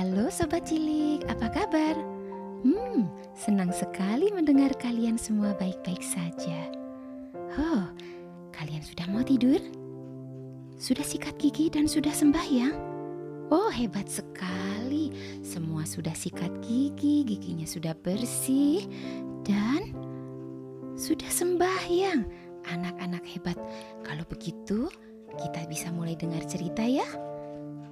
Halo Sobat Cilik, apa kabar? Hmm, senang sekali mendengar kalian semua baik-baik saja. Oh, kalian sudah mau tidur? Sudah sikat gigi dan sudah sembahyang? Oh, hebat sekali. Semua sudah sikat gigi, giginya sudah bersih, dan sudah sembahyang. Anak-anak hebat. Kalau begitu, kita bisa mulai dengar cerita ya.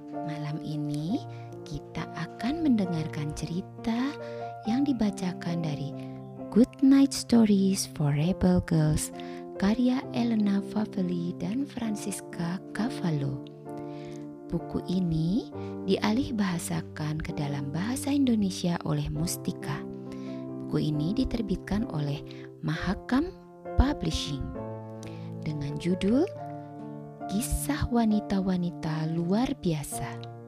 Malam ini kita akan mendengarkan cerita yang dibacakan dari Good Night Stories for Rebel Girls karya Elena Faveli dan Francisca Cavallo. Buku ini dialih bahasakan ke dalam bahasa Indonesia oleh Mustika. Buku ini diterbitkan oleh Mahakam Publishing dengan judul Kisah Wanita-Wanita Luar Biasa.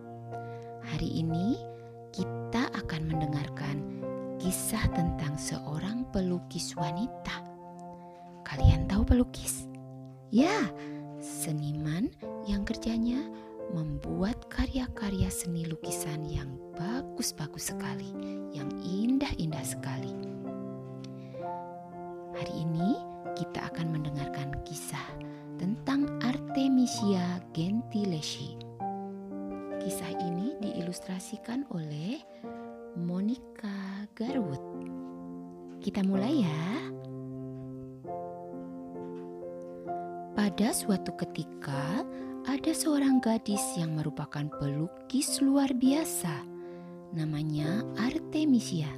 Hari ini kita akan mendengarkan kisah tentang seorang pelukis wanita. Kalian tahu pelukis? Ya, seniman yang kerjanya membuat karya-karya seni lukisan yang bagus-bagus sekali, yang indah-indah sekali. Hari ini kita akan mendengarkan kisah tentang Artemisia Gentileschi Kisah ini diilustrasikan oleh Monica Garwood. Kita mulai ya. Pada suatu ketika, ada seorang gadis yang merupakan pelukis luar biasa. Namanya Artemisia.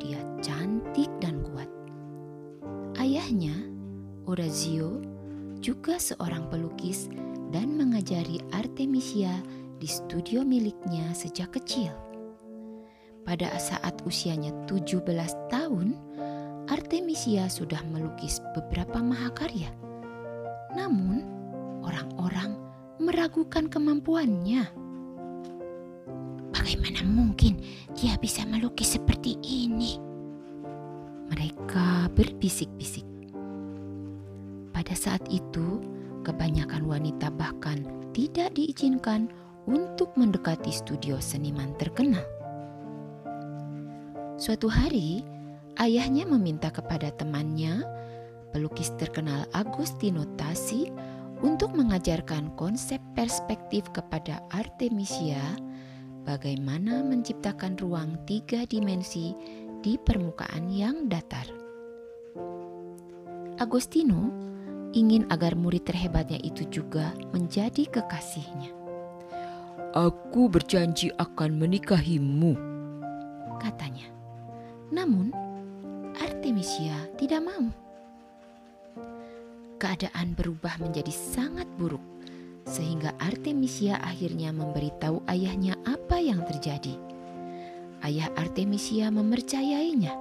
Dia cantik dan kuat. Ayahnya, Orazio, juga seorang pelukis dan mengajari Artemisia di studio miliknya sejak kecil. Pada saat usianya 17 tahun, Artemisia sudah melukis beberapa mahakarya. Namun, orang-orang meragukan kemampuannya. Bagaimana mungkin dia bisa melukis seperti ini? Mereka berbisik-bisik. Pada saat itu, Kebanyakan wanita bahkan tidak diizinkan untuk mendekati studio seniman terkenal. Suatu hari, ayahnya meminta kepada temannya, pelukis terkenal Agustino Tassi, untuk mengajarkan konsep perspektif kepada Artemisia bagaimana menciptakan ruang tiga dimensi di permukaan yang datar. Agostino ingin agar murid terhebatnya itu juga menjadi kekasihnya. Aku berjanji akan menikahimu, katanya. Namun, Artemisia tidak mau. Keadaan berubah menjadi sangat buruk, sehingga Artemisia akhirnya memberitahu ayahnya apa yang terjadi. Ayah Artemisia mempercayainya,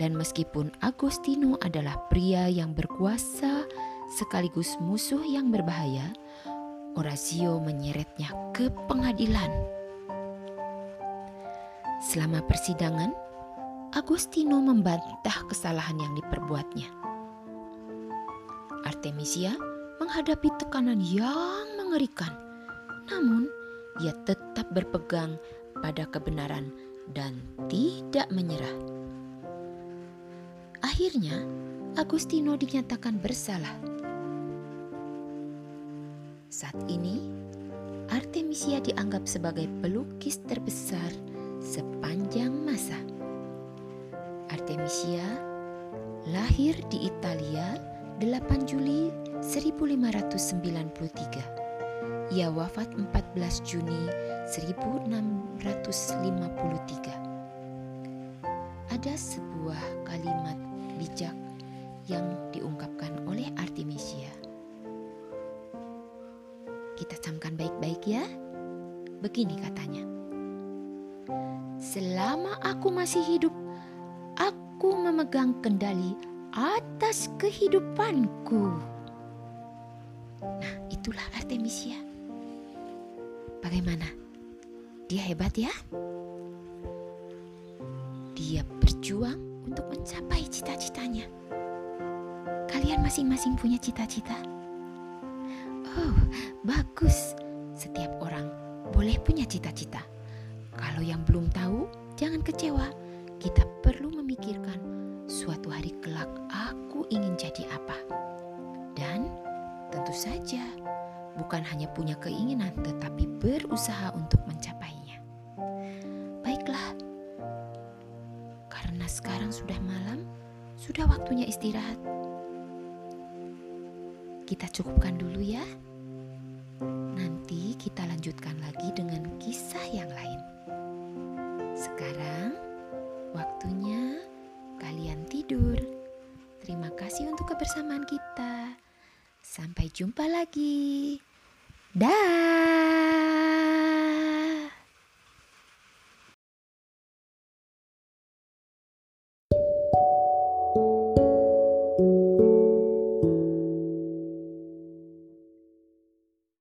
dan meskipun Agostino adalah pria yang berkuasa sekaligus musuh yang berbahaya, Orazio menyeretnya ke pengadilan. Selama persidangan, Agostino membantah kesalahan yang diperbuatnya. Artemisia menghadapi tekanan yang mengerikan, namun ia tetap berpegang pada kebenaran dan tidak menyerah. Akhirnya, Agustino dinyatakan bersalah saat ini, Artemisia dianggap sebagai pelukis terbesar sepanjang masa. Artemisia lahir di Italia 8 Juli 1593. Ia wafat 14 Juni 1653. Ada sebuah kalimat bijak yang diungkapkan oleh Artemisia kita camkan baik-baik ya. Begini katanya. Selama aku masih hidup, aku memegang kendali atas kehidupanku. Nah, itulah Artemisia. Bagaimana? Dia hebat ya? Dia berjuang untuk mencapai cita-citanya. Kalian masing-masing punya cita-cita. Oh, bagus. Setiap orang boleh punya cita-cita. Kalau yang belum tahu, jangan kecewa. Kita perlu memikirkan suatu hari kelak aku ingin jadi apa. Dan tentu saja bukan hanya punya keinginan tetapi berusaha untuk mencapainya. Baiklah. Karena sekarang sudah malam, sudah waktunya istirahat. Kita cukupkan dulu ya. Nanti kita lanjutkan lagi dengan kisah yang lain. Sekarang waktunya kalian tidur. Terima kasih untuk kebersamaan kita. Sampai jumpa lagi. Dah.